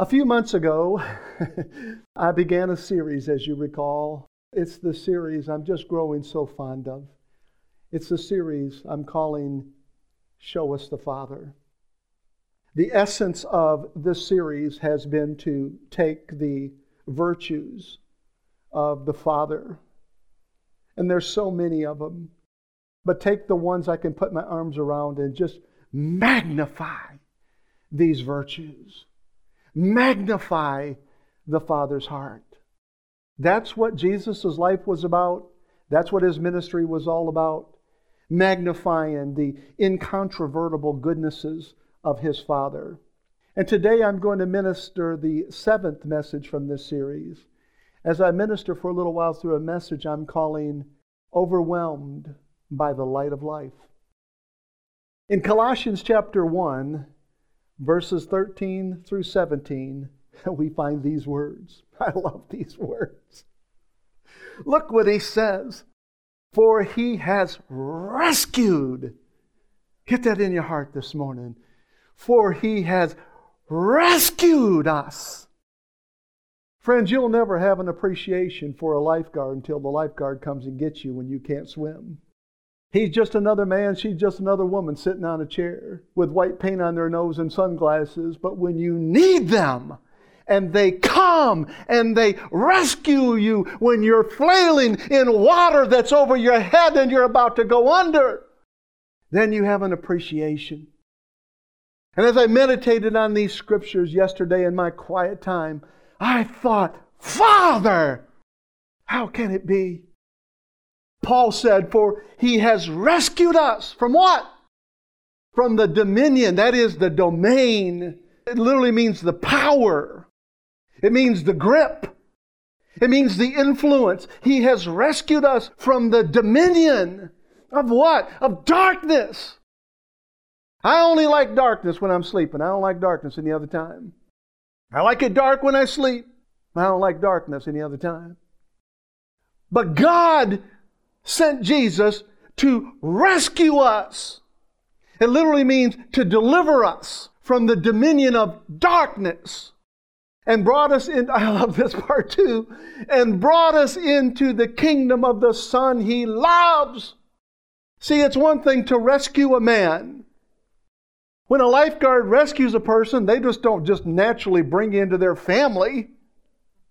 A few months ago, I began a series, as you recall. It's the series I'm just growing so fond of. It's the series I'm calling Show Us the Father. The essence of this series has been to take the virtues of the Father, and there's so many of them, but take the ones I can put my arms around and just magnify these virtues magnify the Father's heart. That's what Jesus' life was about. That's what his ministry was all about. Magnifying the incontrovertible goodnesses of his Father. And today I'm going to minister the seventh message from this series. As I minister for a little while through a message I'm calling Overwhelmed by the Light of Life. In Colossians chapter 1, verses 13 through 17, we find these words. I love these words. Look what he says. For he has rescued. Get that in your heart this morning. For he has rescued us. Friends, you'll never have an appreciation for a lifeguard until the lifeguard comes and gets you when you can't swim. He's just another man, she's just another woman sitting on a chair with white paint on their nose and sunglasses. But when you need them, and they come and they rescue you when you're flailing in water that's over your head and you're about to go under, then you have an appreciation. And as I meditated on these scriptures yesterday in my quiet time, I thought, Father, how can it be? Paul said, For he has rescued us from what? From the dominion, that is the domain. It literally means the power, it means the grip, it means the influence. He has rescued us from the dominion of what? Of darkness. I only like darkness when I'm sleeping. I don't like darkness any other time. I like it dark when I sleep. I don't like darkness any other time. But God sent Jesus to rescue us. It literally means to deliver us from the dominion of darkness and brought us in, I love this part too, and brought us into the kingdom of the Son he loves. See, it's one thing to rescue a man. When a lifeguard rescues a person, they just don't just naturally bring into their family.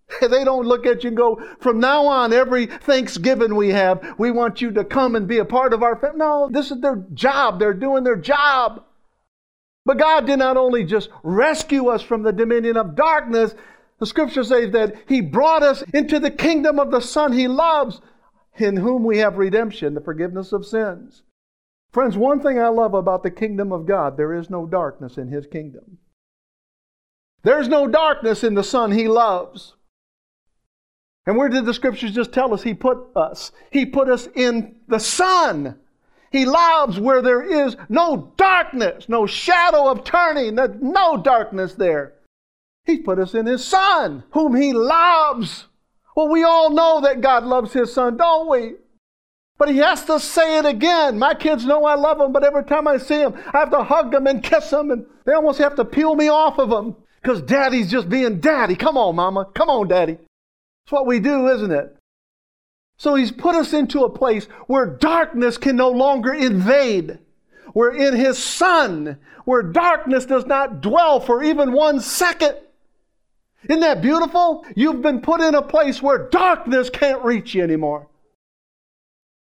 They don't look at you and go, from now on, every Thanksgiving we have, we want you to come and be a part of our family. No, this is their job. They're doing their job. But God did not only just rescue us from the dominion of darkness, the scripture says that He brought us into the kingdom of the Son He loves, in whom we have redemption, the forgiveness of sins. Friends, one thing I love about the kingdom of God, there is no darkness in His kingdom. There's no darkness in the Son He loves. And where did the scriptures just tell us He put us? He put us in the sun. He loves where there is no darkness, no shadow of turning, no darkness there. He put us in His Son, whom He loves. Well, we all know that God loves His Son, don't we? But He has to say it again. My kids know I love them, but every time I see them, I have to hug them and kiss them, and they almost have to peel me off of them because Daddy's just being Daddy. Come on, Mama. Come on, Daddy. It's what we do, isn't it? So he's put us into a place where darkness can no longer invade. We're in his son, where darkness does not dwell for even one second. Isn't that beautiful? You've been put in a place where darkness can't reach you anymore.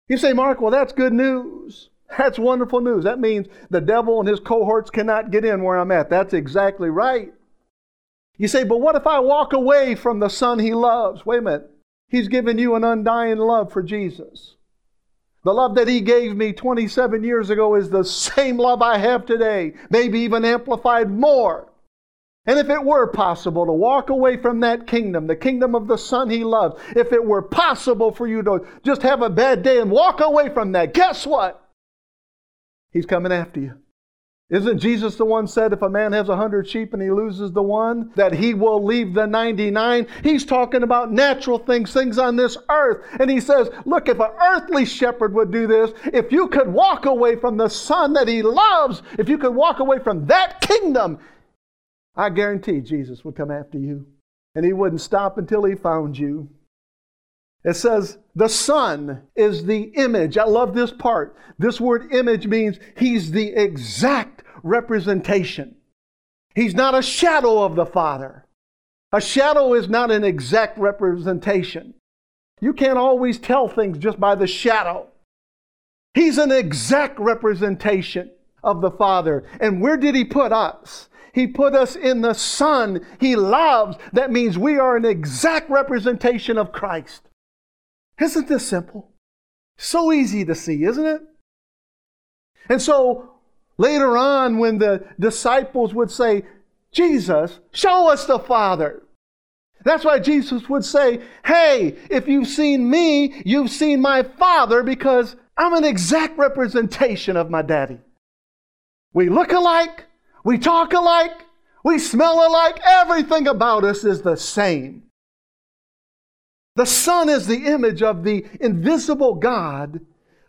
You say, Mark, well, that's good news. That's wonderful news. That means the devil and his cohorts cannot get in where I'm at. That's exactly right. You say, but what if I walk away from the son he loves? Wait a minute. He's given you an undying love for Jesus. The love that he gave me 27 years ago is the same love I have today, maybe even amplified more. And if it were possible to walk away from that kingdom, the kingdom of the Son he loves, if it were possible for you to just have a bad day and walk away from that, guess what? He's coming after you. Isn't Jesus the one said if a man has a hundred sheep and he loses the one, that he will leave the 99? He's talking about natural things, things on this earth. And he says, look, if an earthly shepherd would do this, if you could walk away from the son that he loves, if you could walk away from that kingdom, I guarantee Jesus would come after you. And he wouldn't stop until he found you. It says, the Son is the image. I love this part. This word image means he's the exact representation. He's not a shadow of the Father. A shadow is not an exact representation. You can't always tell things just by the shadow. He's an exact representation of the Father. And where did He put us? He put us in the Son He loves. That means we are an exact representation of Christ. Isn't this simple? So easy to see, isn't it? And so later on, when the disciples would say, Jesus, show us the Father. That's why Jesus would say, Hey, if you've seen me, you've seen my Father because I'm an exact representation of my daddy. We look alike, we talk alike, we smell alike, everything about us is the same. The Son is the image of the invisible God,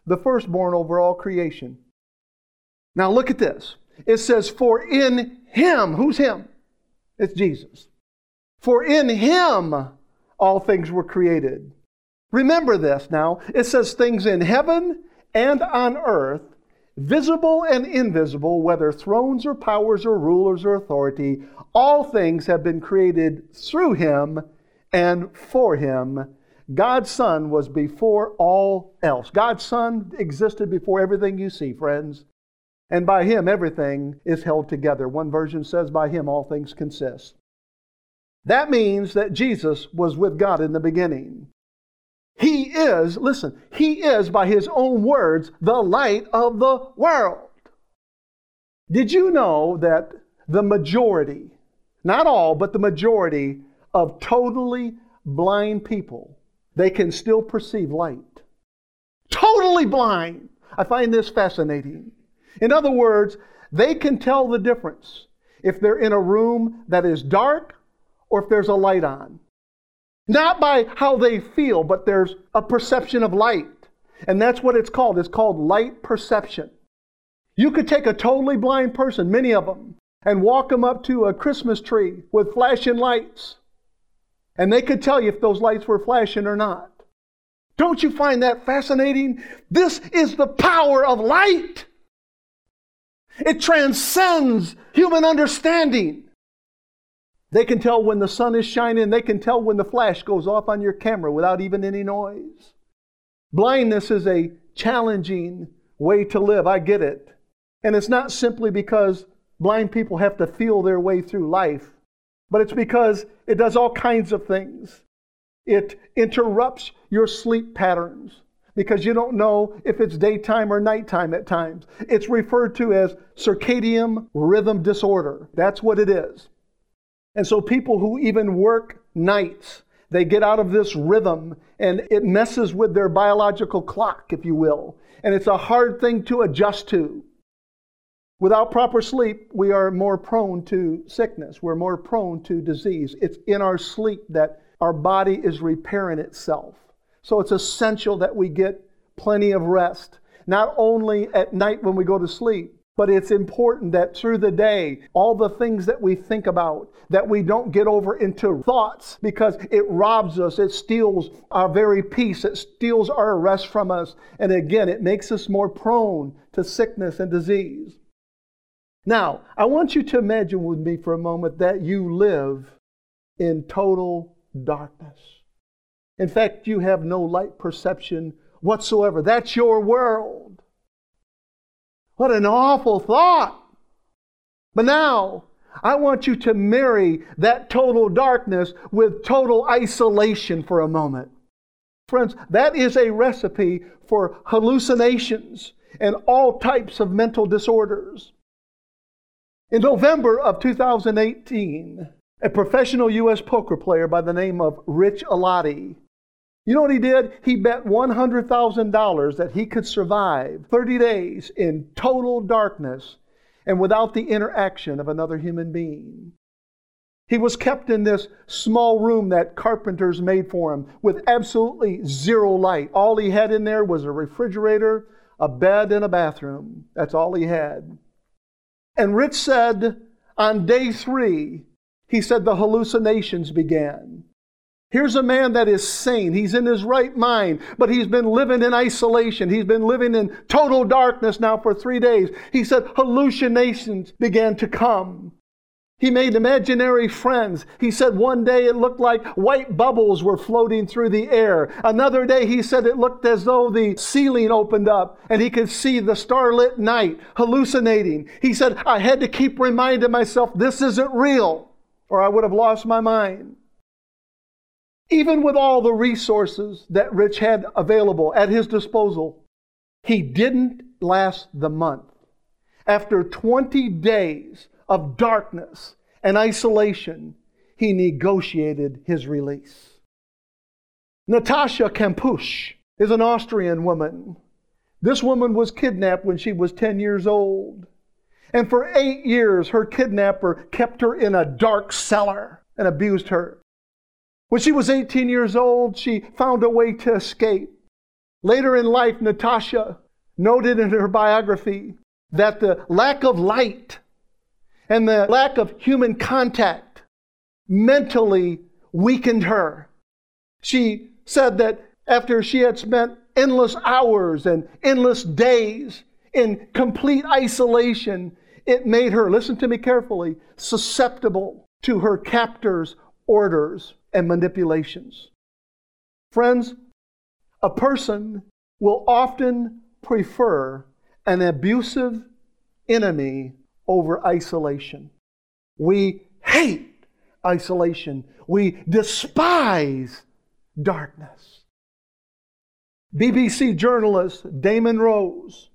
the firstborn over all creation. Now look at this. It says, For in him, who's him? It's Jesus. For in him all things were created. Remember this now. It says things in heaven and on earth, visible and invisible, whether thrones or powers or rulers or authority, all things have been created through him and for him. God's Son was before all else. God's Son existed before everything you see, friends. And by him, everything is held together. One version says, by him, all things consist. That means that Jesus was with God in the beginning. He is, listen, He is, by His own words, the light of the world. Did you know that the majority, not all, but the majority of totally blind people, they can still perceive light? Totally blind. I find this fascinating. In other words, they can tell the difference if they're in a room that is dark or if there's a light on. Not by how they feel, but there's a perception of light. And that's what it's called. It's called light perception. You could take a totally blind person, many of them, and walk them up to a Christmas tree with flashing lights. And they could tell you if those lights were flashing or not. Don't you find that fascinating? This is the power of light. It transcends human understanding. They can tell when the sun is shining, they can tell when the flash goes off on your camera without even any noise. Blindness is a challenging way to live. I get it. And it's not simply because blind people have to feel their way through life, but it's because it does all kinds of things. It interrupts your sleep patterns because you don't know if it's daytime or nighttime at times. It's referred to as circadian rhythm disorder. That's what it is. And so people who even work nights, they get out of this rhythm and it messes with their biological clock, if you will. And it's a hard thing to adjust to. Without proper sleep, we are more prone to sickness. We're more prone to disease. It's in our sleep that our body is repairing itself. So it's essential that we get plenty of rest, not only at night when we go to sleep, but it's important that through the day, all the things that we think about, that we don't get over into thoughts because it robs us, it steals our very peace, it steals our rest from us. And again, it makes us more prone to sickness and disease. Now, I want you to imagine with me for a moment that you live in total darkness. In fact, you have no light perception whatsoever. That's your world. What an awful thought. But now, I want you to marry that total darkness with total isolation for a moment. Friends, that is a recipe for hallucinations and all types of mental disorders. In November of 2018, a professional U.S. poker player by the name of Rich Alati you know what he did? He bet $100,000 that he could survive 30 days in total darkness and without the interaction of another human being. He was kept in this small room that carpenters made for him with absolutely zero light. All he had in there was a refrigerator, a bed, and a bathroom. That's all he had. And Rich said, on day three, he said the hallucinations began. Here's a man that is sane. He's in his right mind, but he's been living in isolation. He's been living in total darkness now for three days. He said hallucinations began to come. He made imaginary friends. He said one day it looked like white bubbles were floating through the air. Another day he said it looked as though the ceiling opened up and he could see the starlit night hallucinating. He said, I had to keep reminding myself this isn't real or I would have lost my mind. Even with all the resources that Rich had available at his disposal, he didn't last the month. After 20 days of darkness and isolation, he negotiated his release. Natasha Kampusch is an Austrian woman. This woman was kidnapped when she was 10 years old. And for eight years, her kidnapper kept her in a dark cellar and abused her. When she was 18 years old, she found a way to escape. Later in life, Natasha noted in her biography that the lack of light and the lack of human contact mentally weakened her. She said that after she had spent endless hours and endless days in complete isolation, it made her, listen to me carefully, susceptible to her captor's orders and manipulations. Friends, a person will often prefer an abusive enemy over isolation. We hate isolation. We despise darkness. BBC journalist Damon Rose,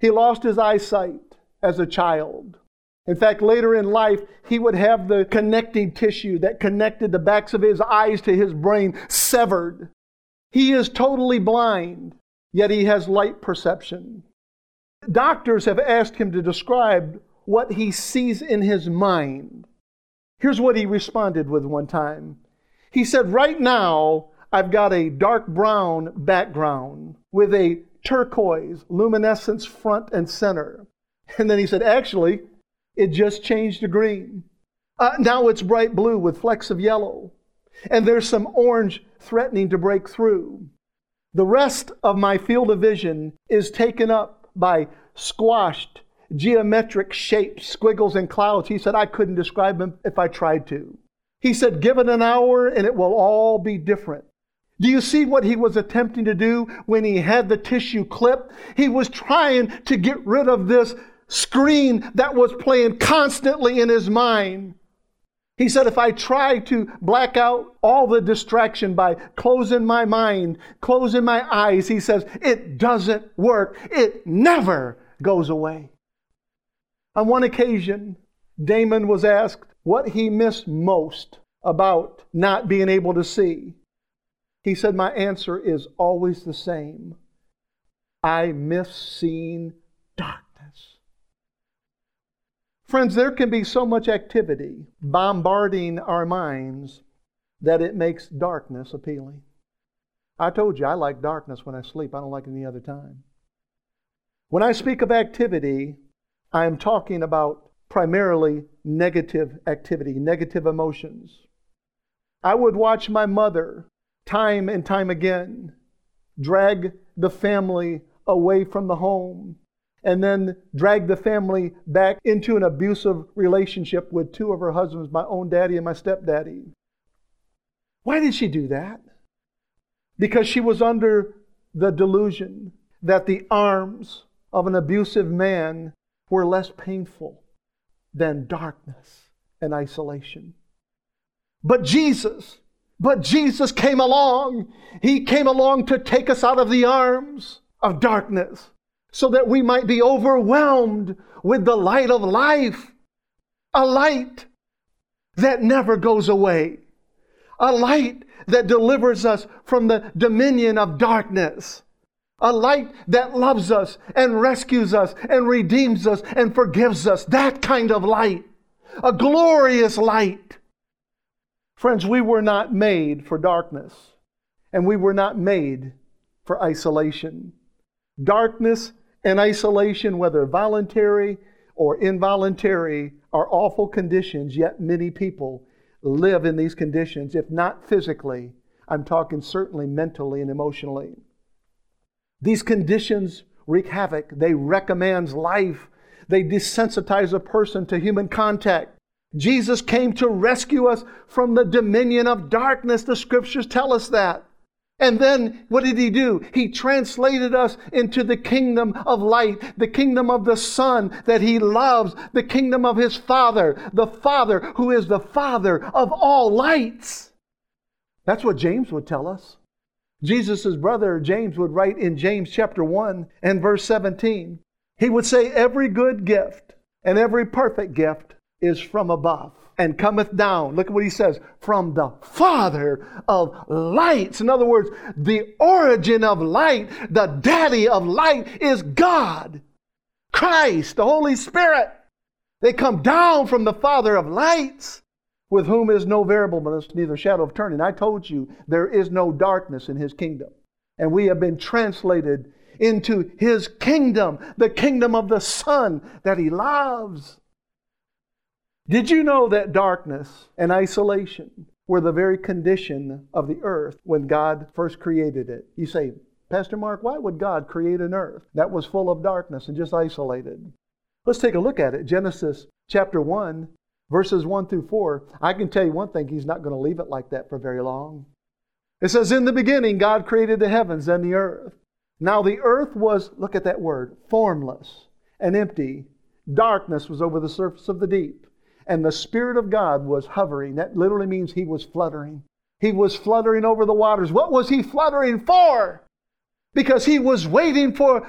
he lost his eyesight as a child. In fact, later in life, he would have the connecting tissue that connected the backs of his eyes to his brain severed. He is totally blind, yet he has light perception. Doctors have asked him to describe what he sees in his mind. Here's what he responded with one time. He said, Right now, I've got a dark brown background with a turquoise luminescence front and center. And then he said, Actually, it just changed to green. Uh, now it's bright blue with flecks of yellow. And there's some orange threatening to break through. The rest of my field of vision is taken up by squashed geometric shapes, squiggles, and clouds. He said, I couldn't describe them if I tried to. He said, Give it an hour and it will all be different. Do you see what he was attempting to do when he had the tissue clipped? He was trying to get rid of this screen that was playing constantly in his mind. He said, if I try to black out all the distraction by closing my mind, closing my eyes, he says, it doesn't work. It never goes away. On one occasion, Damon was asked what he missed most about not being able to see. He said, My answer is always the same I miss seeing dark. Friends, there can be so much activity bombarding our minds that it makes darkness appealing. I told you I like darkness when I sleep, I don't like any other time. When I speak of activity, I am talking about primarily negative activity, negative emotions. I would watch my mother time and time again drag the family away from the home and then dragged the family back into an abusive relationship with two of her husbands, my own daddy and my stepdaddy. Why did she do that? Because she was under the delusion that the arms of an abusive man were less painful than darkness and isolation. But Jesus, but Jesus came along. He came along to take us out of the arms of darkness so that we might be overwhelmed with the light of life. A light that never goes away. A light that delivers us from the dominion of darkness. A light that loves us and rescues us and redeems us and forgives us. That kind of light. A glorious light. Friends, we were not made for darkness, and we were not made for isolation. Darkness and isolation, whether voluntary or involuntary, are awful conditions, yet many people live in these conditions, if not physically. I'm talking certainly mentally and emotionally. These conditions wreak havoc. They recommend life. They desensitize a person to human contact. Jesus came to rescue us from the dominion of darkness. The scriptures tell us that. And then what did he do? He translated us into the kingdom of light, the kingdom of the Son that he loves, the kingdom of his Father, the Father who is the Father of all lights. That's what James would tell us. Jesus' brother James would write in James chapter 1 and verse 17. He would say, Every good gift and every perfect gift is from above and cometh down. Look at what he says from the Father of lights. In other words, the origin of light, the daddy of light is God, Christ, the Holy Spirit. They come down from the Father of lights, with whom is no variableness, neither shadow of turning. I told you there is no darkness in his kingdom. And we have been translated into his kingdom, the kingdom of the Son that he loves. Did you know that darkness and isolation were the very condition of the earth when God first created it? You say, Pastor Mark, why would God create an earth that was full of darkness and just isolated? Let's take a look at it. Genesis chapter 1, verses 1 through 4. I can tell you one thing, He's not going to leave it like that for very long. It says, In the beginning, God created the heavens and the earth. Now the earth was, look at that word, formless and empty. Darkness was over the surface of the deep and the Spirit of God was hovering. That literally means he was fluttering. He was fluttering over the waters. What was he fluttering for? Because he was waiting for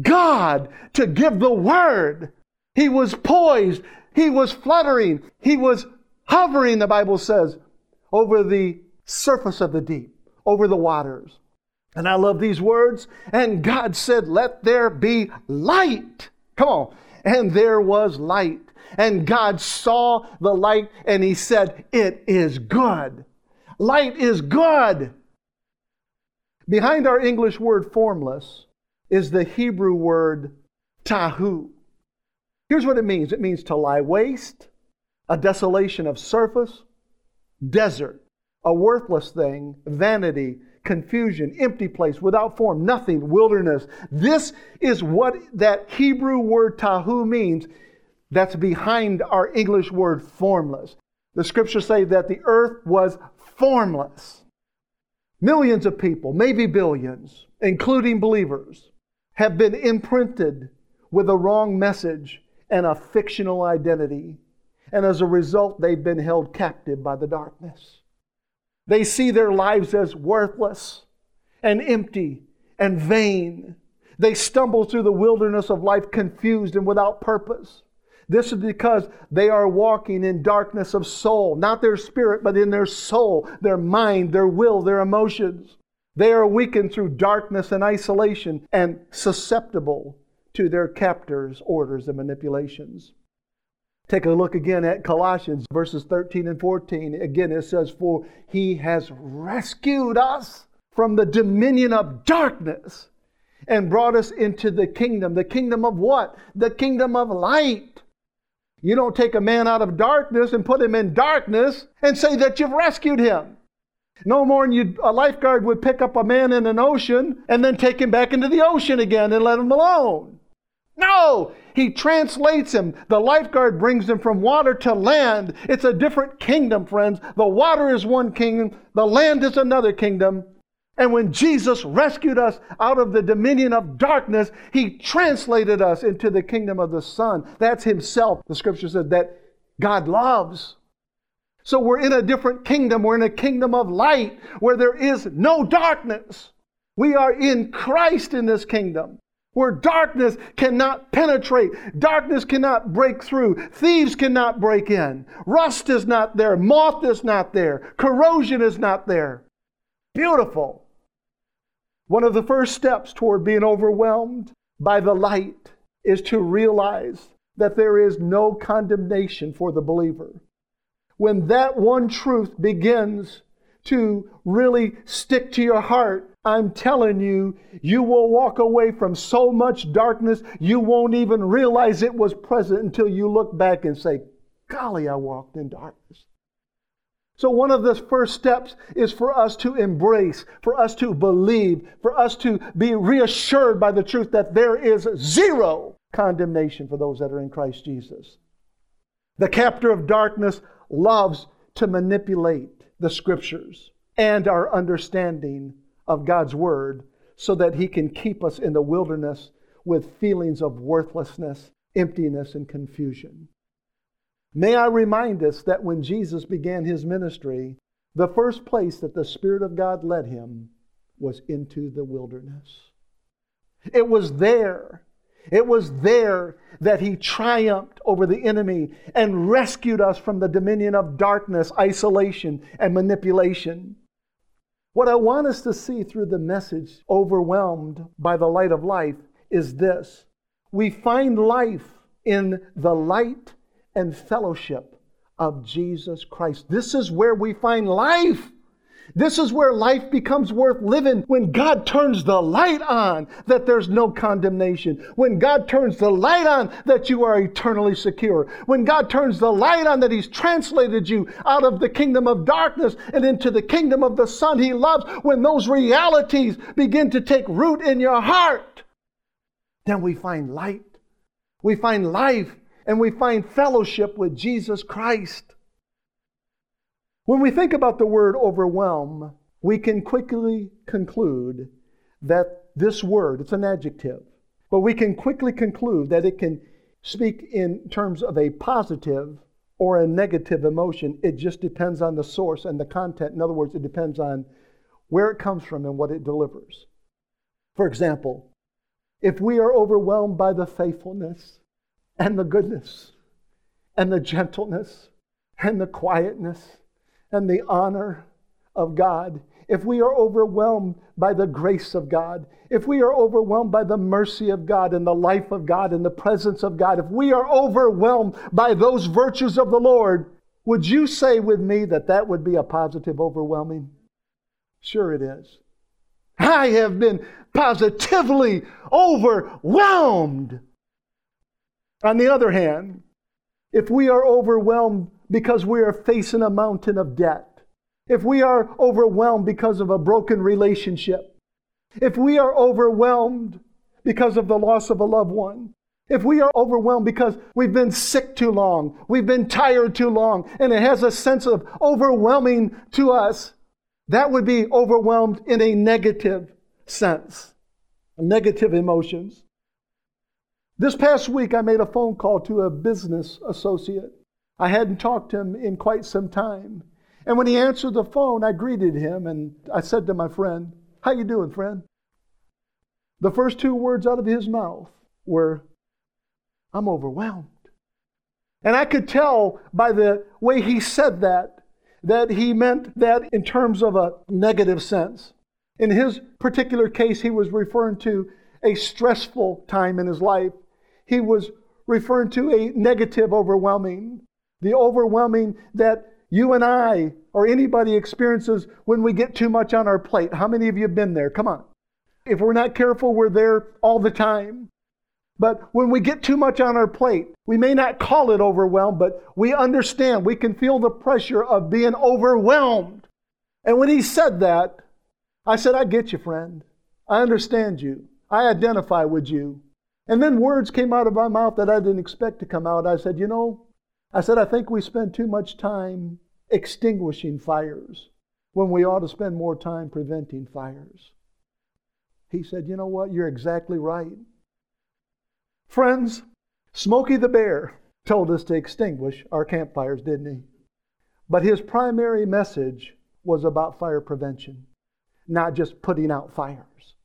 God to give the word. He was poised. He was fluttering. He was hovering, the Bible says, over the surface of the deep, over the waters. And I love these words. And God said, Let there be light. Come on. And there was light. And God saw the light and he said, It is good. Light is good. Behind our English word formless is the Hebrew word tahu. Here's what it means it means to lie waste, a desolation of surface, desert, a worthless thing, vanity, confusion, empty place, without form, nothing, wilderness. This is what that Hebrew word tahu means that's behind our English word formless. The scriptures say that the earth was formless. Millions of people, maybe billions, including believers, have been imprinted with a wrong message and a fictional identity. And as a result, they've been held captive by the darkness. They see their lives as worthless and empty and vain. They stumble through the wilderness of life confused and without purpose. This is because they are walking in darkness of soul, not their spirit, but in their soul, their mind, their will, their emotions. They are weakened through darkness and isolation and susceptible to their captors' orders and manipulations. Take a look again at Colossians verses 13 and 14. Again, it says, For he has rescued us from the dominion of darkness and brought us into the kingdom. The kingdom of what? The kingdom of light. You don't take a man out of darkness and put him in darkness and say that you've rescued him. No more than a lifeguard would pick up a man in an ocean and then take him back into the ocean again and let him alone. No, he translates him. The lifeguard brings him from water to land. It's a different kingdom, friends. The water is one kingdom, the land is another kingdom. And when Jesus rescued us out of the dominion of darkness, he translated us into the kingdom of the Son. That's himself, the scripture said, that God loves. So we're in a different kingdom. We're in a kingdom of light where there is no darkness. We are in Christ in this kingdom where darkness cannot penetrate, darkness cannot break through, thieves cannot break in, rust is not there, moth is not there, corrosion is not there. Beautiful. One of the first steps toward being overwhelmed by the light is to realize that there is no condemnation for the believer. When that one truth begins to really stick to your heart, I'm telling you, you will walk away from so much darkness, you won't even realize it was present until you look back and say, Golly, I walked in darkness. So, one of the first steps is for us to embrace, for us to believe, for us to be reassured by the truth that there is zero condemnation for those that are in Christ Jesus. The captor of darkness loves to manipulate the scriptures and our understanding of God's word so that he can keep us in the wilderness with feelings of worthlessness, emptiness, and confusion. May I remind us that when Jesus began his ministry, the first place that the Spirit of God led him was into the wilderness. It was there. It was there that he triumphed over the enemy and rescued us from the dominion of darkness, isolation, and manipulation. What I want us to see through the message, overwhelmed by the light of life, is this we find life in the light and fellowship of Jesus Christ. This is where we find life. This is where life becomes worth living when God turns the light on that there's no condemnation. When God turns the light on that you are eternally secure. When God turns the light on that He's translated you out of the kingdom of darkness and into the kingdom of the Son He loves. When those realities begin to take root in your heart, then we find light. We find life and we find fellowship with Jesus Christ. When we think about the word overwhelm, we can quickly conclude that this word, it's an adjective, but we can quickly conclude that it can speak in terms of a positive or a negative emotion. It just depends on the source and the content. In other words, it depends on where it comes from and what it delivers. For example, if we are overwhelmed by the faithfulness and the goodness and the gentleness and the quietness and the honor of God, if we are overwhelmed by the grace of God, if we are overwhelmed by the mercy of God and the life of God and the presence of God, if we are overwhelmed by those virtues of the Lord, would you say with me that that would be a positive overwhelming? Sure, it is. I have been positively overwhelmed on the other hand, if we are overwhelmed because we are facing a mountain of debt, if we are overwhelmed because of a broken relationship, if we are overwhelmed because of the loss of a loved one, if we are overwhelmed because we've been sick too long, we've been tired too long, and it has a sense of overwhelming to us, that would be overwhelmed in a negative sense, negative emotions. This past week, I made a phone call to a business associate. I hadn't talked to him in quite some time. And when he answered the phone, I greeted him and I said to my friend, How you doing, friend? The first two words out of his mouth were, I'm overwhelmed. And I could tell by the way he said that, that he meant that in terms of a negative sense. In his particular case, he was referring to a stressful time in his life he was referring to a negative overwhelming, the overwhelming that you and I or anybody experiences when we get too much on our plate. How many of you have been there? Come on. If we're not careful, we're there all the time. But when we get too much on our plate, we may not call it overwhelmed, but we understand, we can feel the pressure of being overwhelmed. And when he said that, I said, I get you, friend. I understand you. I identify with you. And then words came out of my mouth that I didn't expect to come out. I said, You know, I said, I think we spend too much time extinguishing fires when we ought to spend more time preventing fires. He said, You know what? You're exactly right. Friends, Smokey the Bear told us to extinguish our campfires, didn't he? But his primary message was about fire prevention, not just putting out fires.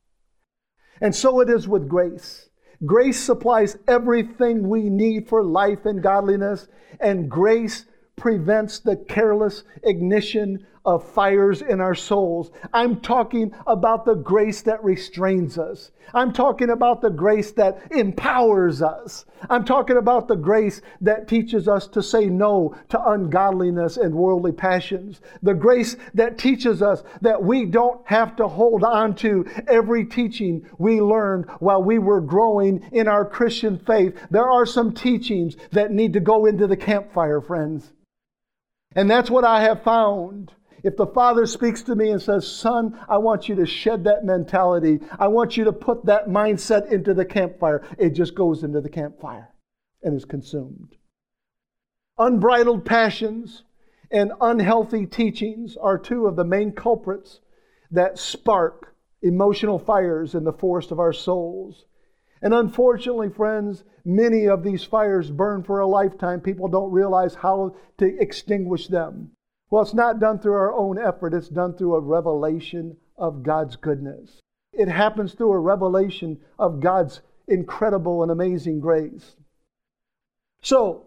And so it is with grace. Grace supplies everything we need for life and godliness, and grace prevents the careless ignition of fires in our souls. I'm talking about the grace that restrains us. I'm talking about the grace that empowers us. I'm talking about the grace that teaches us to say no to ungodliness and worldly passions. The grace that teaches us that we don't have to hold on to every teaching we learned while we were growing in our Christian faith. There are some teachings that need to go into the campfire, friends. And that's what I have found. If the Father speaks to me and says, Son, I want you to shed that mentality, I want you to put that mindset into the campfire, it just goes into the campfire and is consumed. Unbridled passions and unhealthy teachings are two of the main culprits that spark emotional fires in the forest of our souls. And unfortunately, friends, many of these fires burn for a lifetime. People don't realize how to extinguish them. Well, it's not done through our own effort, it's done through a revelation of God's goodness. It happens through a revelation of God's incredible and amazing grace. So,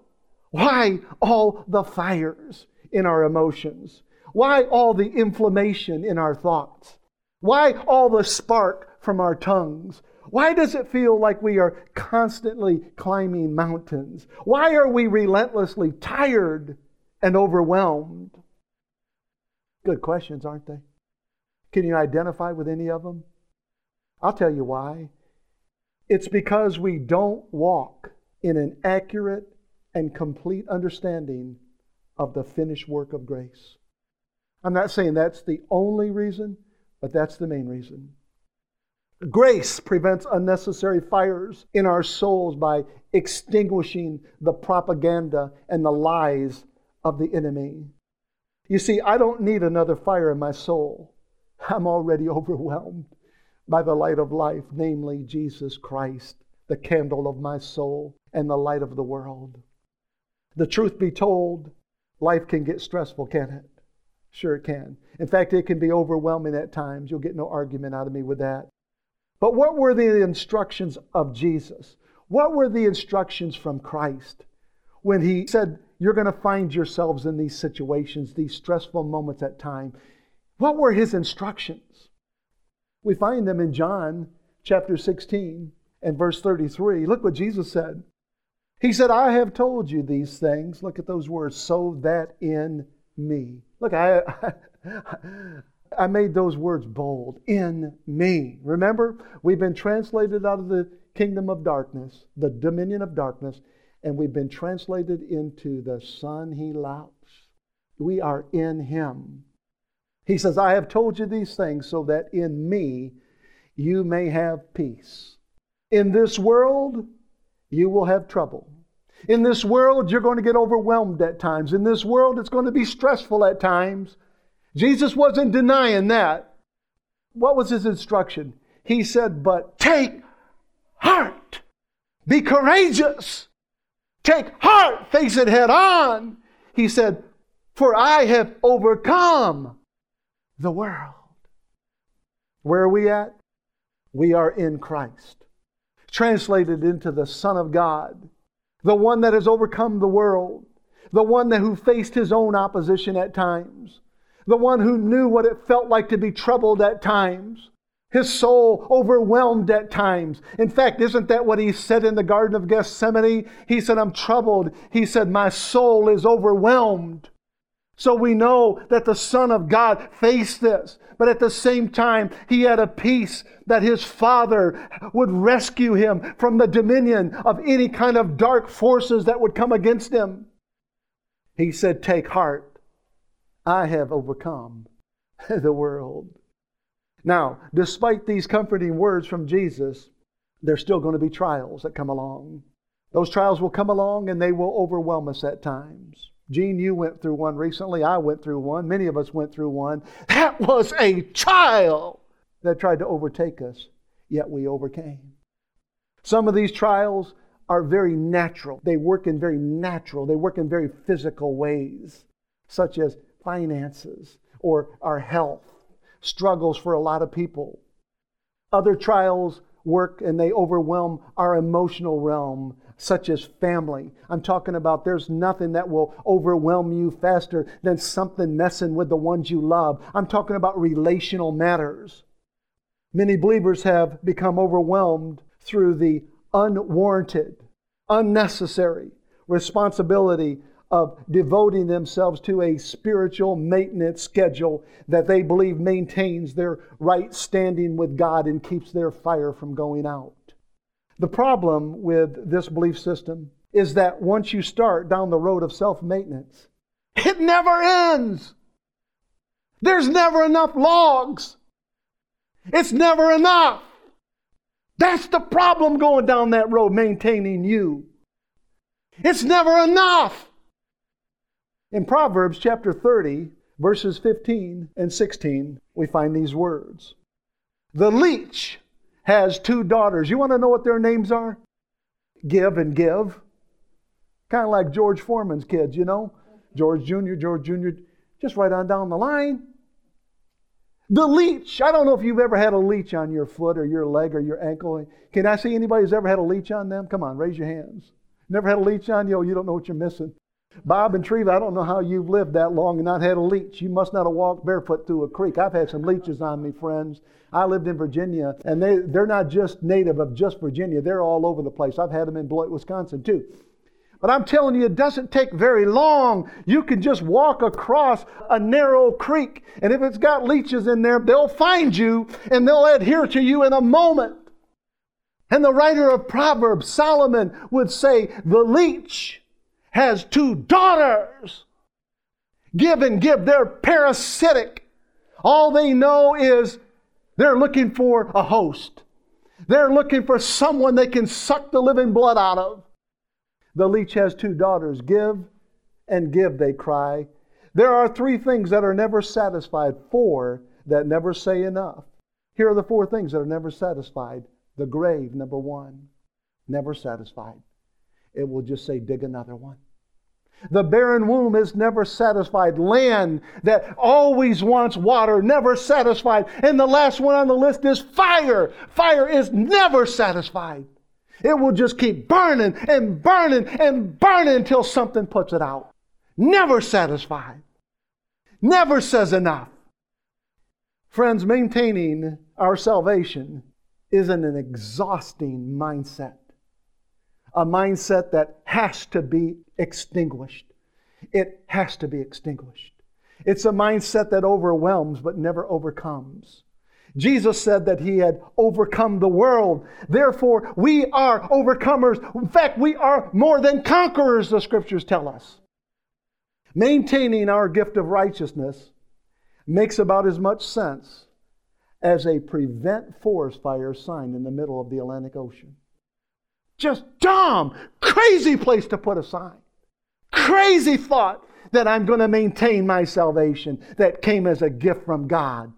why all the fires in our emotions? Why all the inflammation in our thoughts? Why all the spark from our tongues? Why does it feel like we are constantly climbing mountains? Why are we relentlessly tired and overwhelmed? Good questions, aren't they? Can you identify with any of them? I'll tell you why. It's because we don't walk in an accurate and complete understanding of the finished work of grace. I'm not saying that's the only reason, but that's the main reason. Grace prevents unnecessary fires in our souls by extinguishing the propaganda and the lies of the enemy. You see, I don't need another fire in my soul. I'm already overwhelmed by the light of life, namely Jesus Christ, the candle of my soul and the light of the world. The truth be told, life can get stressful, can it? Sure, it can. In fact, it can be overwhelming at times. You'll get no argument out of me with that. But what were the instructions of Jesus? What were the instructions from Christ when he said, you're going to find yourselves in these situations, these stressful moments at time. What were his instructions? We find them in John chapter 16 and verse 33. Look what Jesus said. He said, I have told you these things. Look at those words, so that in me. Look, I, I made those words bold. In me. Remember, we've been translated out of the kingdom of darkness, the dominion of darkness, and we've been translated into the Son he loves. We are in him. He says, I have told you these things so that in me you may have peace. In this world, you will have trouble. In this world, you're going to get overwhelmed at times. In this world, it's going to be stressful at times. Jesus wasn't denying that. What was his instruction? He said, But take heart, be courageous. Take heart, face it head on. He said, For I have overcome the world. Where are we at? We are in Christ. Translated into the Son of God, the one that has overcome the world, the one that who faced his own opposition at times, the one who knew what it felt like to be troubled at times, his soul overwhelmed at times. In fact, isn't that what he said in the Garden of Gethsemane? He said, I'm troubled. He said, My soul is overwhelmed. So we know that the Son of God faced this. But at the same time, he had a peace that his Father would rescue him from the dominion of any kind of dark forces that would come against him. He said, Take heart. I have overcome the world. Now, despite these comforting words from Jesus, there's still going to be trials that come along. Those trials will come along and they will overwhelm us at times. Gene, you went through one recently. I went through one. Many of us went through one. That was a trial that tried to overtake us, yet we overcame. Some of these trials are very natural. They work in very natural, they work in very physical ways, such as finances or our health struggles for a lot of people. Other trials work and they overwhelm our emotional realm, such as family. I'm talking about there's nothing that will overwhelm you faster than something messing with the ones you love. I'm talking about relational matters. Many believers have become overwhelmed through the unwarranted, unnecessary responsibility of devoting themselves to a spiritual maintenance schedule that they believe maintains their right standing with God and keeps their fire from going out. The problem with this belief system is that once you start down the road of self maintenance, it never ends. There's never enough logs. It's never enough. That's the problem going down that road, maintaining you. It's never enough. In Proverbs chapter 30, verses 15 and 16, we find these words The leech has two daughters. You want to know what their names are? Give and Give. Kind of like George Foreman's kids, you know? George Jr., George Jr., just right on down the line. The leech. I don't know if you've ever had a leech on your foot or your leg or your ankle. Can I see anybody who's ever had a leech on them? Come on, raise your hands. Never had a leech on you? Oh, you don't know what you're missing. Bob and Treva, I don't know how you've lived that long and not had a leech. You must not have walked barefoot through a creek. I've had some leeches on me, friends. I lived in Virginia, and they, they're not just native of just Virginia, they're all over the place. I've had them in Beloit, Wisconsin, too. But I'm telling you, it doesn't take very long. You can just walk across a narrow creek, and if it's got leeches in there, they'll find you and they'll adhere to you in a moment. And the writer of Proverbs, Solomon, would say, The leech has two daughters. Give and give. They're parasitic. All they know is they're looking for a host. They're looking for someone they can suck the living blood out of. The leech has two daughters. Give and give, they cry. There are three things that are never satisfied, four that never say enough. Here are the four things that are never satisfied. The grave, number one, never satisfied. It will just say, dig another one. The barren womb is never satisfied. Land that always wants water, never satisfied. And the last one on the list is fire. Fire is never satisfied. It will just keep burning and burning and burning until something puts it out. Never satisfied. Never says enough. Friends, maintaining our salvation isn't an exhausting mindset, a mindset that has to be extinguished. It has to be extinguished. It's a mindset that overwhelms but never overcomes. Jesus said that he had overcome the world. Therefore, we are overcomers. In fact, we are more than conquerors, the scriptures tell us. Maintaining our gift of righteousness makes about as much sense as a prevent forest fire sign in the middle of the Atlantic Ocean. Just dumb, crazy place to put a sign. Crazy thought that I'm going to maintain my salvation that came as a gift from God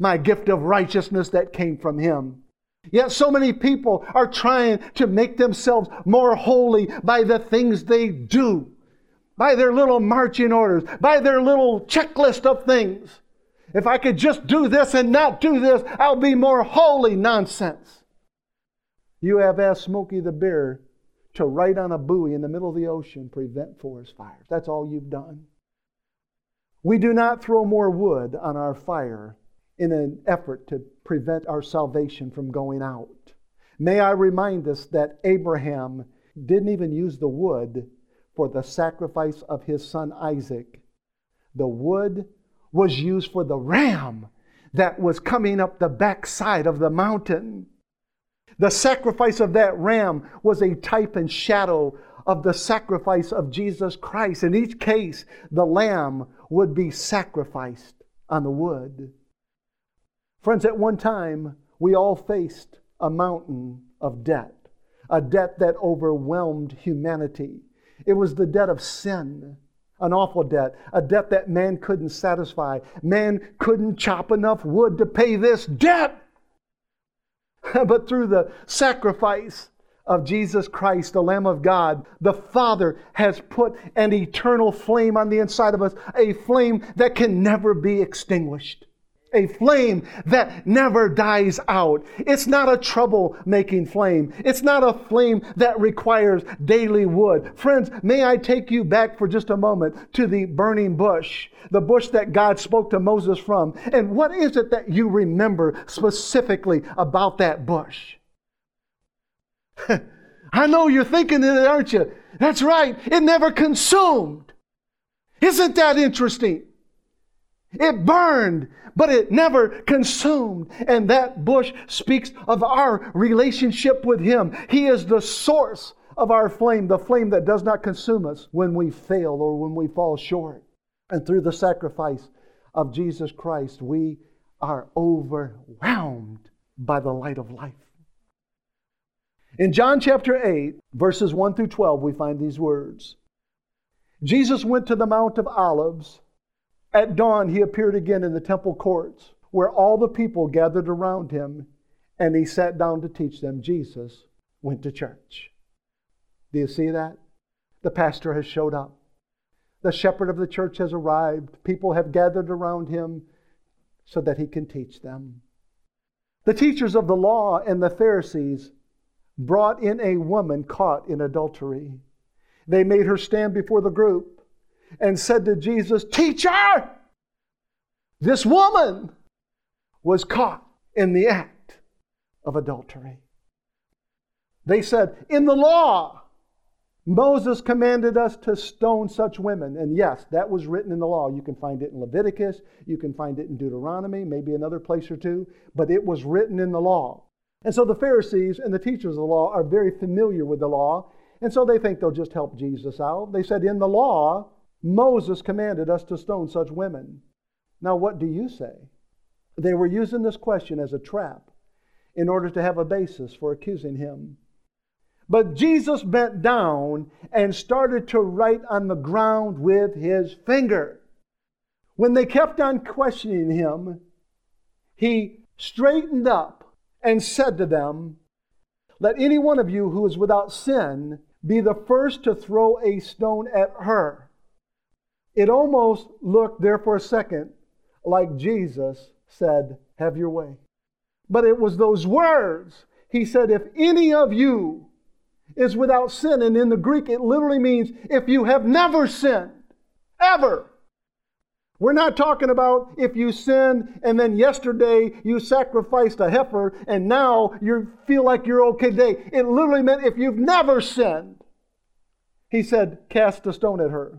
my gift of righteousness that came from Him. Yet so many people are trying to make themselves more holy by the things they do, by their little marching orders, by their little checklist of things. If I could just do this and not do this, I'll be more holy. Nonsense. You have asked Smokey the Bear to write on a buoy in the middle of the ocean, prevent forest fires. That's all you've done. We do not throw more wood on our fire in an effort to prevent our salvation from going out. May I remind us that Abraham didn't even use the wood for the sacrifice of his son Isaac. The wood was used for the ram that was coming up the backside of the mountain. The sacrifice of that ram was a type and shadow of the sacrifice of Jesus Christ. In each case, the lamb would be sacrificed on the wood. Friends, at one time, we all faced a mountain of debt, a debt that overwhelmed humanity. It was the debt of sin, an awful debt, a debt that man couldn't satisfy. Man couldn't chop enough wood to pay this debt. but through the sacrifice of Jesus Christ, the Lamb of God, the Father has put an eternal flame on the inside of us, a flame that can never be extinguished. A flame that never dies out. It's not a trouble making flame. It's not a flame that requires daily wood. Friends, may I take you back for just a moment to the burning bush, the bush that God spoke to Moses from. And what is it that you remember specifically about that bush? I know you're thinking it, aren't you? That's right. It never consumed. Isn't that interesting? It burned, but it never consumed. And that bush speaks of our relationship with Him. He is the source of our flame, the flame that does not consume us when we fail or when we fall short. And through the sacrifice of Jesus Christ, we are overwhelmed by the light of life. In John chapter 8, verses 1 through 12, we find these words Jesus went to the Mount of Olives at dawn, he appeared again in the temple courts, where all the people gathered around him, and he sat down to teach them. Jesus went to church. Do you see that? The pastor has showed up. The shepherd of the church has arrived. People have gathered around him so that he can teach them. The teachers of the law and the Pharisees brought in a woman caught in adultery. They made her stand before the group and said to Jesus, Teacher, this woman was caught in the act of adultery. They said, In the law, Moses commanded us to stone such women. And yes, that was written in the law. You can find it in Leviticus, you can find it in Deuteronomy, maybe another place or two, but it was written in the law. And so the Pharisees and the teachers of the law are very familiar with the law, and so they think they'll just help Jesus out. They said, In the law, Moses commanded us to stone such women. Now, what do you say? They were using this question as a trap in order to have a basis for accusing him. But Jesus bent down and started to write on the ground with his finger. When they kept on questioning him, he straightened up and said to them, Let any one of you who is without sin be the first to throw a stone at her. It almost looked there for a second like Jesus said, Have your way. But it was those words. He said, If any of you is without sin, and in the Greek it literally means if you have never sinned, ever. We're not talking about if you sinned and then yesterday you sacrificed a heifer and now you feel like you're okay today. It literally meant if you've never sinned. He said, Cast a stone at her.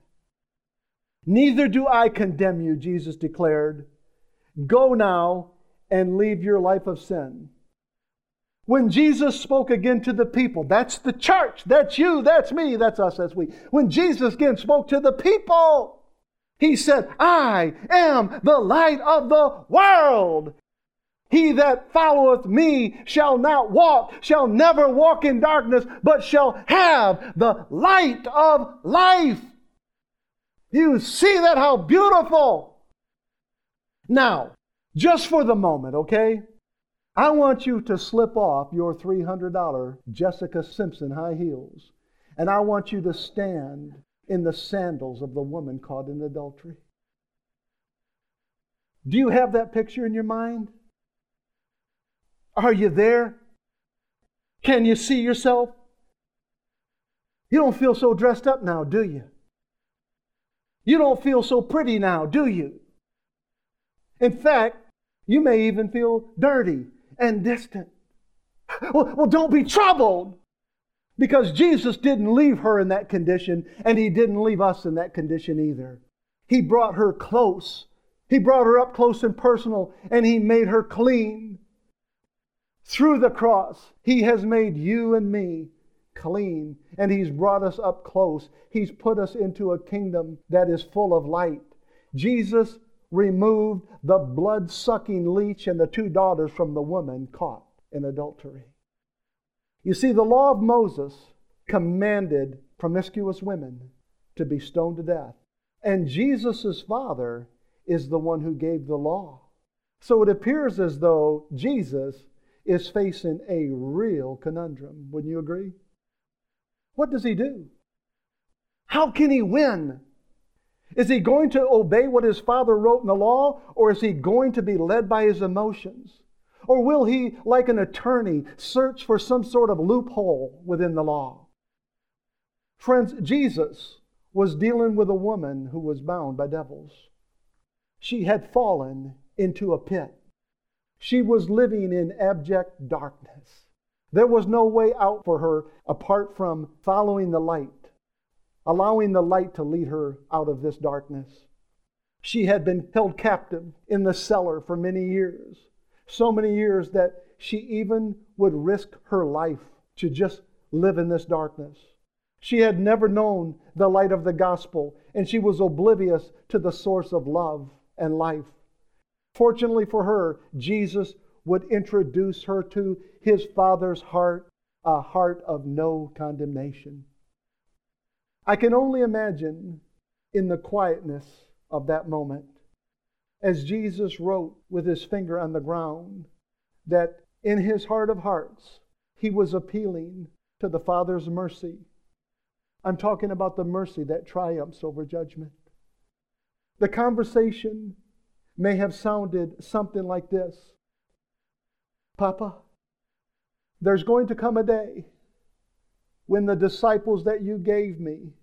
Neither do I condemn you, Jesus declared. Go now and leave your life of sin. When Jesus spoke again to the people, that's the church, that's you, that's me, that's us, that's we. When Jesus again spoke to the people, he said, I am the light of the world. He that followeth me shall not walk, shall never walk in darkness, but shall have the light of life. You see that? How beautiful. Now, just for the moment, okay? I want you to slip off your $300 Jessica Simpson high heels, and I want you to stand in the sandals of the woman caught in adultery. Do you have that picture in your mind? Are you there? Can you see yourself? You don't feel so dressed up now, do you? You don't feel so pretty now, do you? In fact, you may even feel dirty and distant. Well, well, don't be troubled because Jesus didn't leave her in that condition and he didn't leave us in that condition either. He brought her close. He brought her up close and personal and he made her clean. Through the cross, he has made you and me clean, and He's brought us up close. He's put us into a kingdom that is full of light. Jesus removed the blood sucking leech and the two daughters from the woman caught in adultery. You see, the law of Moses commanded promiscuous women to be stoned to death. And Jesus' father is the one who gave the law. So it appears as though Jesus is facing a real conundrum. Wouldn't you agree? What does he do? How can he win? Is he going to obey what his father wrote in the law, or is he going to be led by his emotions? Or will he, like an attorney, search for some sort of loophole within the law? Friends, Jesus was dealing with a woman who was bound by devils. She had fallen into a pit. She was living in abject darkness. There was no way out for her apart from following the light, allowing the light to lead her out of this darkness. She had been held captive in the cellar for many years, so many years that she even would risk her life to just live in this darkness. She had never known the light of the gospel, and she was oblivious to the source of love and life. Fortunately for her, Jesus would introduce her to his Father's heart, a heart of no condemnation. I can only imagine in the quietness of that moment, as Jesus wrote with his finger on the ground, that in his heart of hearts, he was appealing to the Father's mercy. I'm talking about the mercy that triumphs over judgment. The conversation may have sounded something like this Papa, there's going to come a day when the disciples that you gave me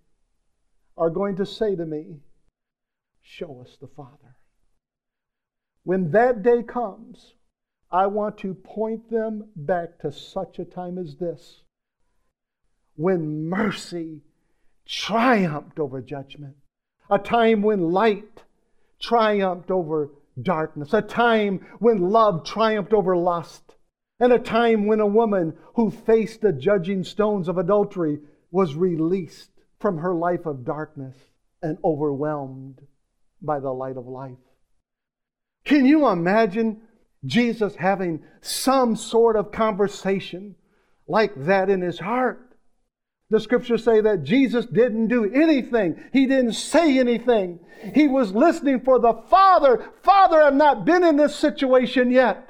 are going to say to me, Show us the Father. When that day comes, I want to point them back to such a time as this when mercy triumphed over judgment, a time when light triumphed over darkness, a time when love triumphed over lust, and a time when a woman who faced the judging stones of adultery was released from her life of darkness and overwhelmed by the light of life. Can you imagine Jesus having some sort of conversation like that in his heart? The scriptures say that Jesus didn't do anything. He didn't say anything. He was listening for the Father. Father, I've not been in this situation yet.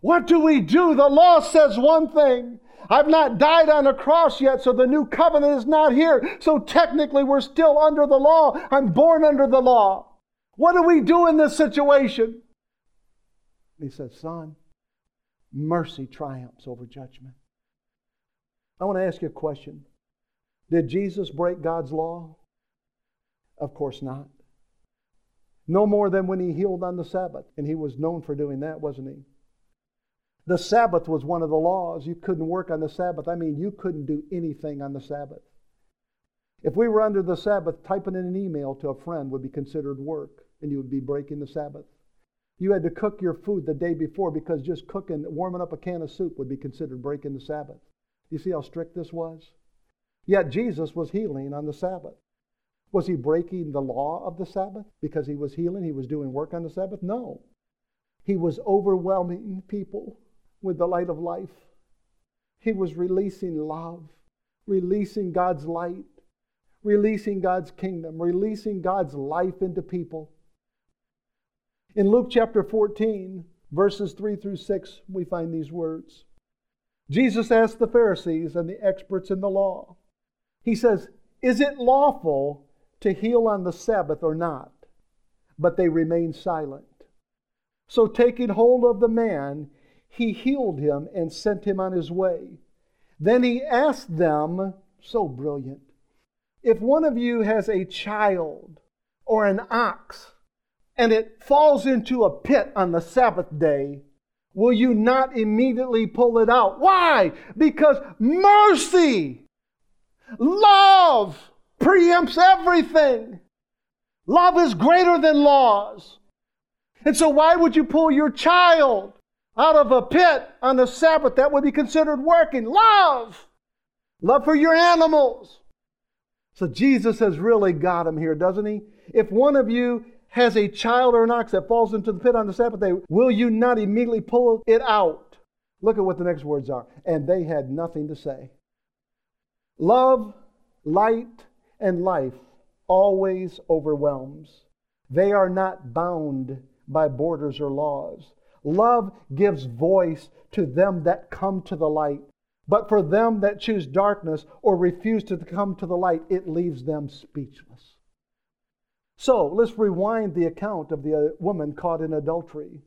What do we do? The law says one thing. I've not died on a cross yet, so the new covenant is not here. So technically, we're still under the law. I'm born under the law. What do we do in this situation? He says, Son, mercy triumphs over judgment. I want to ask you a question. Did Jesus break God's law? Of course not. No more than when he healed on the Sabbath, and he was known for doing that, wasn't he? The Sabbath was one of the laws. You couldn't work on the Sabbath. I mean, you couldn't do anything on the Sabbath. If we were under the Sabbath, typing in an email to a friend would be considered work, and you would be breaking the Sabbath. You had to cook your food the day before because just cooking, warming up a can of soup would be considered breaking the Sabbath. You see how strict this was? Yet Jesus was healing on the Sabbath. Was he breaking the law of the Sabbath because he was healing? He was doing work on the Sabbath? No. He was overwhelming people with the light of life. He was releasing love, releasing God's light, releasing God's kingdom, releasing God's life into people. In Luke chapter 14, verses 3 through 6, we find these words. Jesus asked the Pharisees and the experts in the law, he says, Is it lawful to heal on the Sabbath or not? But they remained silent. So, taking hold of the man, he healed him and sent him on his way. Then he asked them, so brilliant, if one of you has a child or an ox and it falls into a pit on the Sabbath day, will you not immediately pull it out? Why? Because mercy Love preempts everything. Love is greater than laws. And so, why would you pull your child out of a pit on the Sabbath that would be considered working? Love. Love for your animals. So, Jesus has really got him here, doesn't he? If one of you has a child or an ox that falls into the pit on the Sabbath day, will you not immediately pull it out? Look at what the next words are. And they had nothing to say. Love, light, and life always overwhelms. They are not bound by borders or laws. Love gives voice to them that come to the light. But for them that choose darkness or refuse to come to the light, it leaves them speechless. So let's rewind the account of the uh, woman caught in adultery.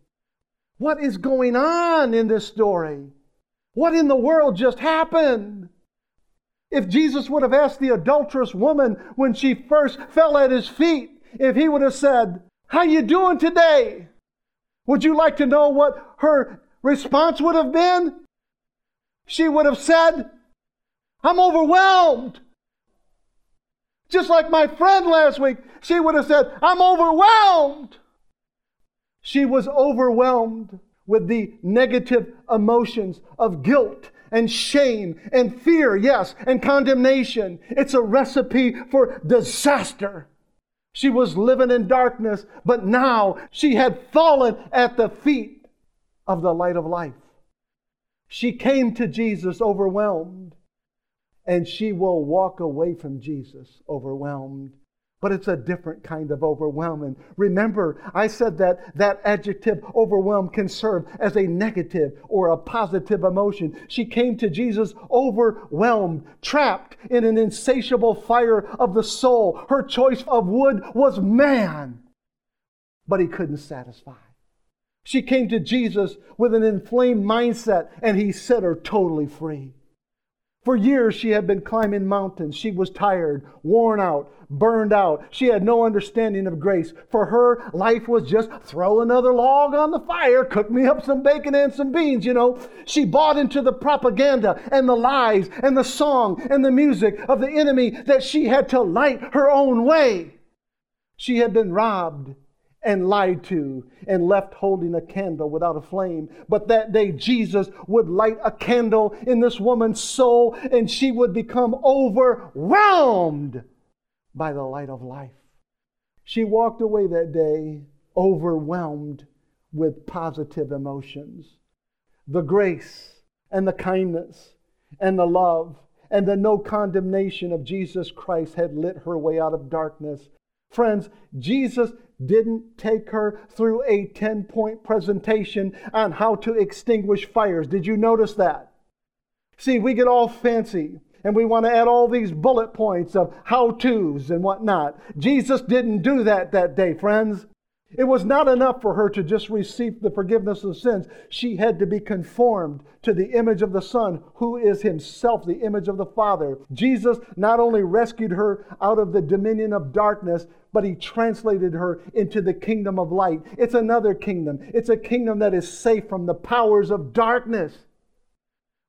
What is going on in this story? What in the world just happened? If Jesus would have asked the adulterous woman when she first fell at his feet, if he would have said, "How you doing today?" Would you like to know what her response would have been? She would have said, "I'm overwhelmed." Just like my friend last week, she would have said, I'm overwhelmed. She was overwhelmed with the negative emotions of guilt and shame and fear, yes, and condemnation. It's a recipe for disaster. She was living in darkness, but now she had fallen at the feet of the light of life. She came to Jesus overwhelmed and she will walk away from Jesus overwhelmed. But it's a different kind of overwhelming. Remember, I said that that adjective overwhelm can serve as a negative or a positive emotion. She came to Jesus overwhelmed, trapped in an insatiable fire of the soul. Her choice of wood was man, but he couldn't satisfy. She came to Jesus with an inflamed mindset, and he set her totally free. For years, she had been climbing mountains. She was tired, worn out, burned out. She had no understanding of grace. For her, life was just throw another log on the fire, cook me up some bacon and some beans, you know. She bought into the propaganda and the lies and the song and the music of the enemy that she had to light her own way. She had been robbed and lied to and left holding a candle without a flame. But that day, Jesus would light a candle in this woman's soul and she would become overwhelmed by the light of life. She walked away that day overwhelmed with positive emotions. The grace and the kindness and the love and the no condemnation of Jesus Christ had lit her way out of darkness. Friends, Jesus didn't take her through a 10 point presentation on how to extinguish fires. Did you notice that? See, we get all fancy and we want to add all these bullet points of how to's and whatnot. Jesus didn't do that that day, friends. It was not enough for her to just receive the forgiveness of sins. She had to be conformed to the image of the Son, who is himself the image of the Father. Jesus not only rescued her out of the dominion of darkness, but he translated her into the kingdom of light. It's another kingdom. It's a kingdom that is safe from the powers of darkness.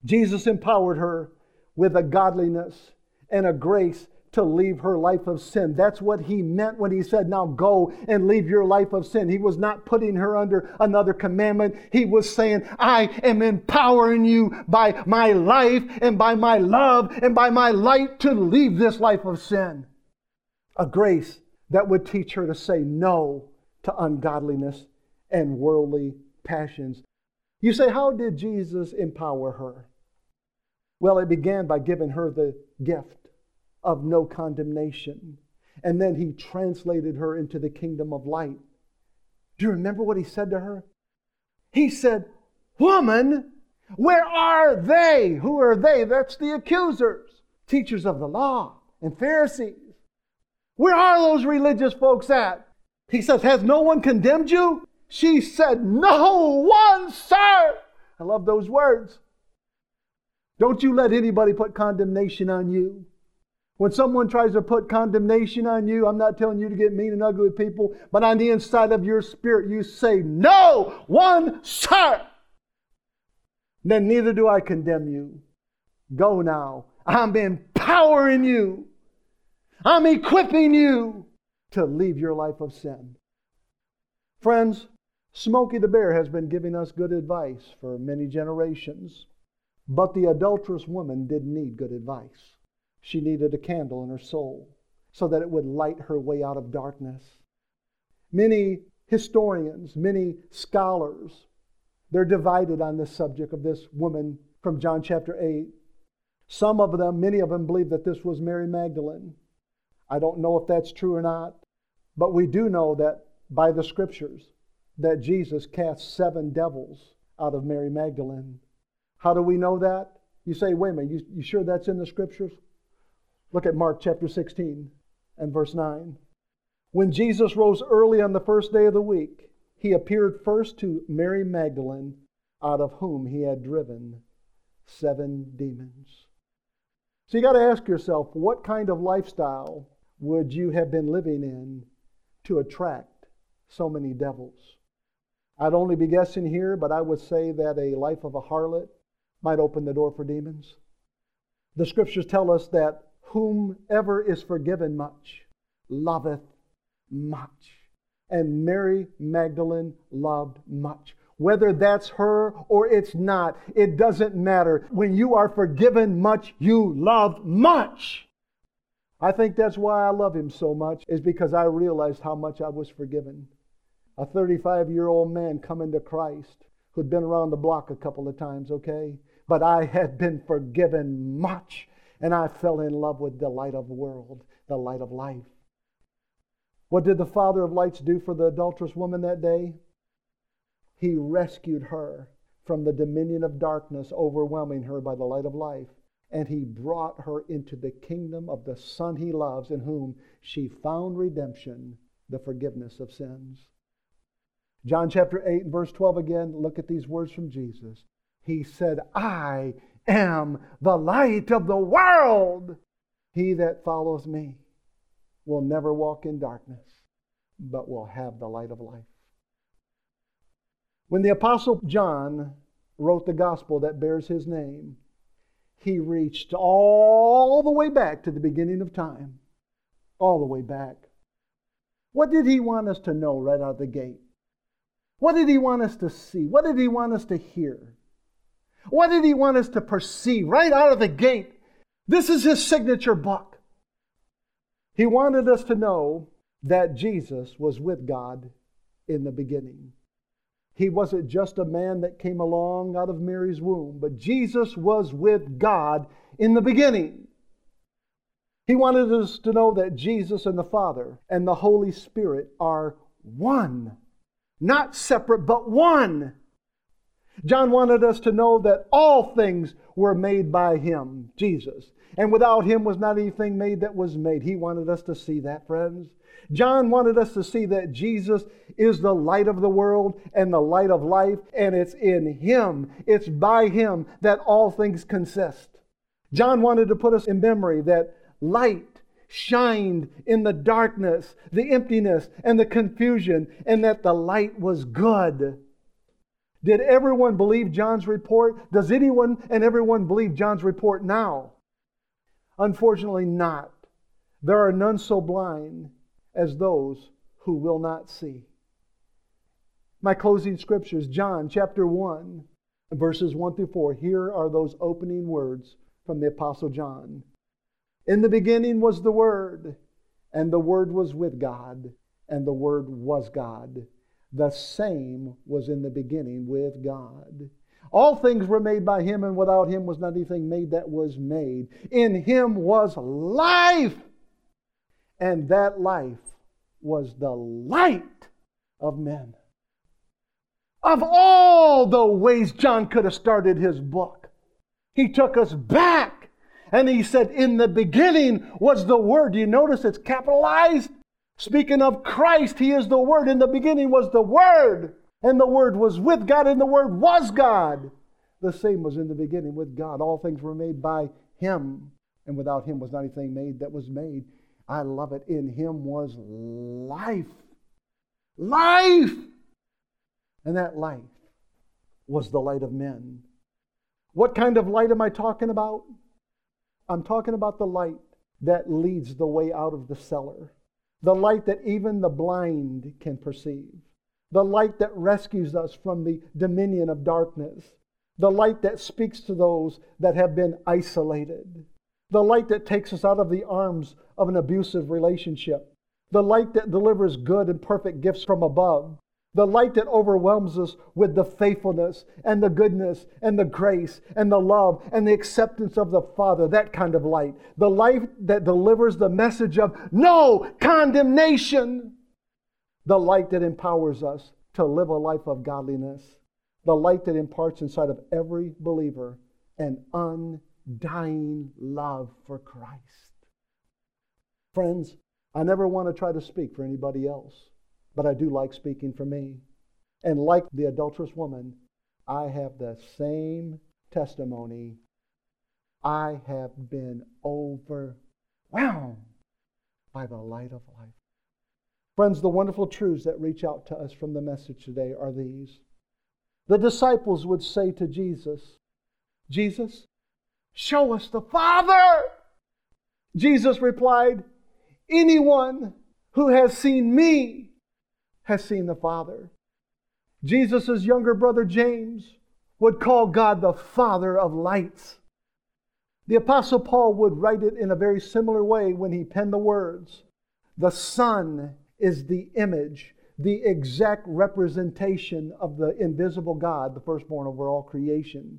Jesus empowered her with a godliness and a grace to leave her life of sin. That's what he meant when he said, Now go and leave your life of sin. He was not putting her under another commandment. He was saying, I am empowering you by my life and by my love and by my light to leave this life of sin. A grace that would teach her to say no to ungodliness and worldly passions. You say, How did Jesus empower her? Well, it began by giving her the gift of no condemnation. And then he translated her into the kingdom of light. Do you remember what he said to her? He said, Woman, where are they? Who are they? That's the accusers, teachers of the law and Pharisees. Where are those religious folks at? He says, Has no one condemned you? She said, No one, sir. I love those words. Don't you let anybody put condemnation on you. When someone tries to put condemnation on you, I'm not telling you to get mean and ugly with people, but on the inside of your spirit, you say, No, one, sir. Then neither do I condemn you. Go now. I'm empowering you, I'm equipping you to leave your life of sin. Friends, Smokey the Bear has been giving us good advice for many generations, but the adulterous woman didn't need good advice. She needed a candle in her soul so that it would light her way out of darkness. Many historians, many scholars, they're divided on this subject of this woman from John chapter 8. Some of them, many of them, believe that this was Mary Magdalene. I don't know if that's true or not, but we do know that by the scriptures that Jesus cast seven devils out of Mary Magdalene. How do we know that? You say, wait a minute, you, you sure that's in the scriptures? Look at Mark chapter 16 and verse 9. When Jesus rose early on the first day of the week, he appeared first to Mary Magdalene, out of whom he had driven seven demons. So you got to ask yourself, what kind of lifestyle would you have been living in to attract so many devils? I'd only be guessing here, but I would say that a life of a harlot might open the door for demons. The scriptures tell us that whomever is forgiven much loveth much. And Mary Magdalene loved much. Whether that's her or it's not, it doesn't matter. When you are forgiven much, you love much. I think that's why I love him so much, is because I realized how much I was forgiven. A 35 year old man coming to Christ who'd been around the block a couple of times, okay? But I had been forgiven much, and I fell in love with the light of the world, the light of life. What did the Father of lights do for the adulterous woman that day? He rescued her from the dominion of darkness, overwhelming her by the light of life. And he brought her into the kingdom of the Son he loves, in whom she found redemption, the forgiveness of sins. John chapter 8 and verse 12 again, look at these words from Jesus. He said, I am the light of the world. He that follows me will never walk in darkness, but will have the light of life. When the Apostle John wrote the gospel that bears his name, he reached all the way back to the beginning of time. All the way back. What did he want us to know right out of the gate? What did he want us to see? What did he want us to hear? What did he want us to perceive right out of the gate? This is his signature book. He wanted us to know that Jesus was with God in the beginning. He wasn't just a man that came along out of Mary's womb, but Jesus was with God in the beginning. He wanted us to know that Jesus and the Father and the Holy Spirit are one, not separate, but one. John wanted us to know that all things were made by him, Jesus. And without him was not anything made that was made. He wanted us to see that, friends. John wanted us to see that Jesus is the light of the world and the light of life, and it's in him, it's by him that all things consist. John wanted to put us in memory that light shined in the darkness, the emptiness, and the confusion, and that the light was good. Did everyone believe John's report? Does anyone and everyone believe John's report now? Unfortunately, not. There are none so blind as those who will not see. My closing scriptures, John chapter 1, verses 1 through 4. Here are those opening words from the Apostle John. In the beginning was the Word, and the Word was with God, and the Word was God. The same was in the beginning with God. All things were made by him, and without him was not anything made that was made. In him was life, and that life was the light of men. Of all the ways John could have started his book, he took us back and he said, In the beginning was the Word. Do you notice it's capitalized? Speaking of Christ, He is the Word. In the beginning was the Word, and the Word was with God, and the Word was God. The same was in the beginning with God. All things were made by Him, and without Him was not anything made that was made. I love it. In Him was life. Life! And that life was the light of men. What kind of light am I talking about? I'm talking about the light that leads the way out of the cellar the light that even the blind can perceive, the light that rescues us from the dominion of darkness, the light that speaks to those that have been isolated, the light that takes us out of the arms of an abusive relationship, the light that delivers good and perfect gifts from above, the light that overwhelms us with the faithfulness and the goodness and the grace and the love and the acceptance of the Father, that kind of light. The light that delivers the message of no condemnation. The light that empowers us to live a life of godliness. The light that imparts inside of every believer an undying love for Christ. Friends, I never want to try to speak for anybody else but I do like speaking for me. And like the adulterous woman, I have the same testimony. I have been overwhelmed by the light of life. Friends, the wonderful truths that reach out to us from the message today are these. The disciples would say to Jesus, Jesus, show us the Father. Jesus replied, Anyone who has seen me has seen the Father. Jesus' younger brother James would call God the Father of lights. The Apostle Paul would write it in a very similar way when he penned the words The Son is the image, the exact representation of the invisible God, the firstborn over all creation,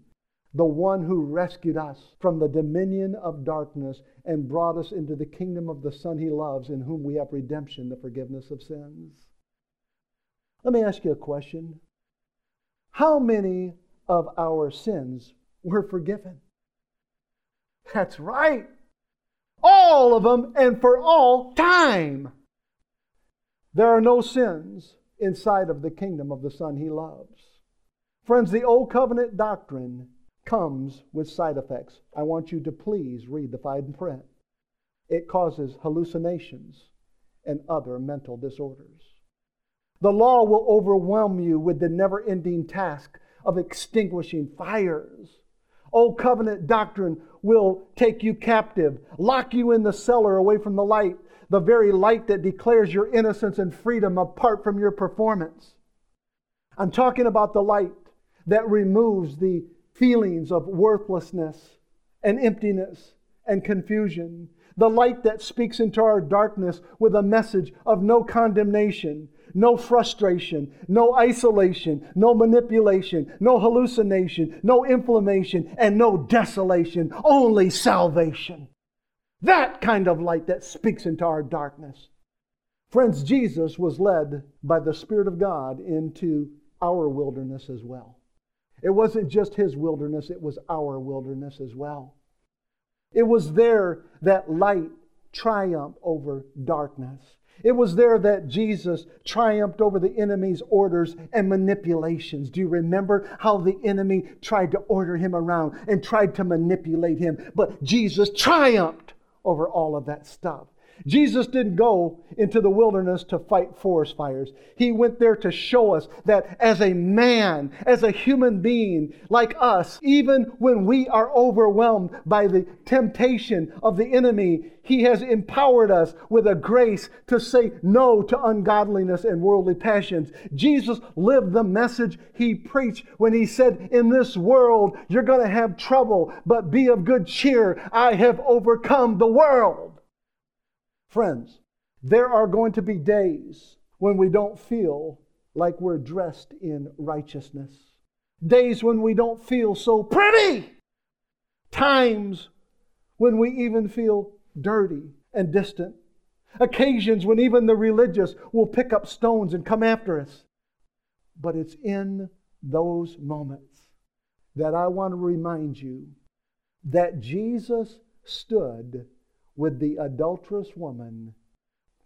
the one who rescued us from the dominion of darkness and brought us into the kingdom of the Son he loves, in whom we have redemption, the forgiveness of sins. Let me ask you a question. How many of our sins were forgiven? That's right. All of them and for all time. There are no sins inside of the kingdom of the Son he loves. Friends, the Old Covenant doctrine comes with side effects. I want you to please read the fine print. It causes hallucinations and other mental disorders. The law will overwhelm you with the never ending task of extinguishing fires. Old covenant doctrine will take you captive, lock you in the cellar away from the light, the very light that declares your innocence and freedom apart from your performance. I'm talking about the light that removes the feelings of worthlessness and emptiness and confusion. The light that speaks into our darkness with a message of no condemnation, no frustration, no isolation, no manipulation, no hallucination, no inflammation, and no desolation, only salvation. That kind of light that speaks into our darkness. Friends, Jesus was led by the Spirit of God into our wilderness as well. It wasn't just his wilderness, it was our wilderness as well. It was there that light triumphed over darkness. It was there that Jesus triumphed over the enemy's orders and manipulations. Do you remember how the enemy tried to order him around and tried to manipulate him? But Jesus triumphed over all of that stuff. Jesus didn't go into the wilderness to fight forest fires. He went there to show us that as a man, as a human being like us, even when we are overwhelmed by the temptation of the enemy, he has empowered us with a grace to say no to ungodliness and worldly passions. Jesus lived the message he preached when he said, In this world, you're going to have trouble, but be of good cheer. I have overcome the world. Friends, there are going to be days when we don't feel like we're dressed in righteousness, days when we don't feel so pretty, times when we even feel dirty and distant, occasions when even the religious will pick up stones and come after us. But it's in those moments that I want to remind you that Jesus stood with the adulterous woman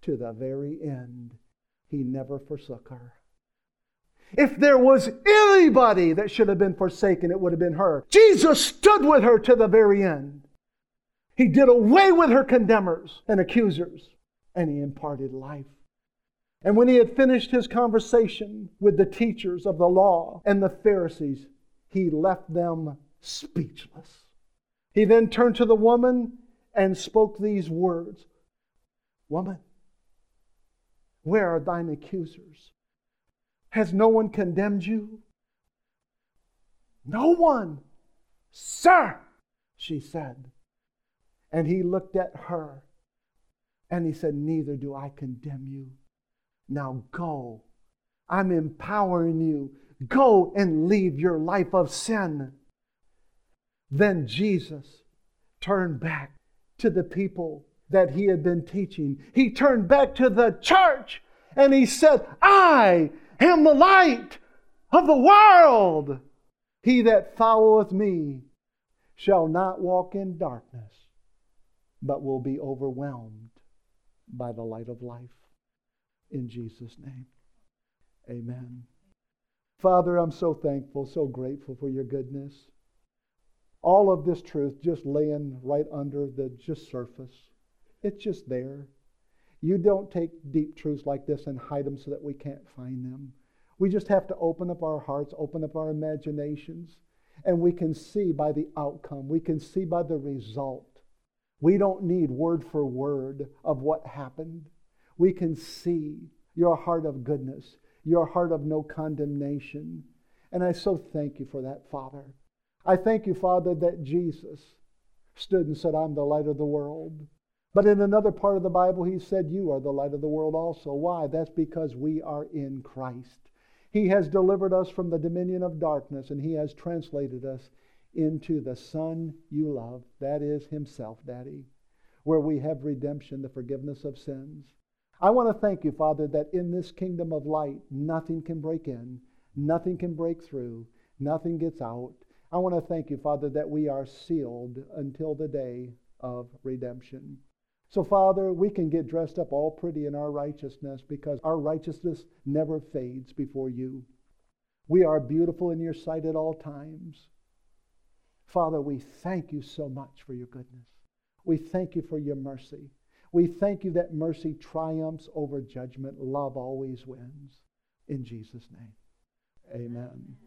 to the very end. He never forsook her. If there was anybody that should have been forsaken, it would have been her. Jesus stood with her to the very end. He did away with her condemners and accusers, and he imparted life. And when he had finished his conversation with the teachers of the law and the Pharisees, he left them speechless. He then turned to the woman and spoke these words Woman, where are thine accusers? Has no one condemned you? No one, sir, she said. And he looked at her And he said, Neither do I condemn you. Now go. I'm empowering you. Go and leave your life of sin. Then Jesus turned back to the people that he had been teaching. He turned back to the church and he said, I am the light of the world. He that followeth me shall not walk in darkness, but will be overwhelmed by the light of life. In Jesus' name, amen. Father, I'm so thankful, so grateful for your goodness. All of this truth just laying right under the just surface. It's just there. You don't take deep truths like this and hide them so that we can't find them. We just have to open up our hearts, open up our imaginations, and we can see by the outcome, we can see by the result. We don't need word for word of what happened. We can see your heart of goodness, your heart of no condemnation. And I so thank you for that, Father. I thank you, Father, that Jesus stood and said, I'm the light of the world. But in another part of the Bible, he said, You are the light of the world also. Why? That's because we are in Christ. He has delivered us from the dominion of darkness, and He has translated us into the Son you love. That is Himself, Daddy, where we have redemption, the forgiveness of sins. I want to thank you, Father, that in this kingdom of light, nothing can break in, nothing can break through, nothing gets out. I want to thank you, Father, that we are sealed until the day of redemption. So, Father, we can get dressed up all pretty in our righteousness because our righteousness never fades before you. We are beautiful in your sight at all times. Father, we thank you so much for your goodness. We thank you for your mercy. We thank you that mercy triumphs over judgment. Love always wins. In Jesus' name, amen.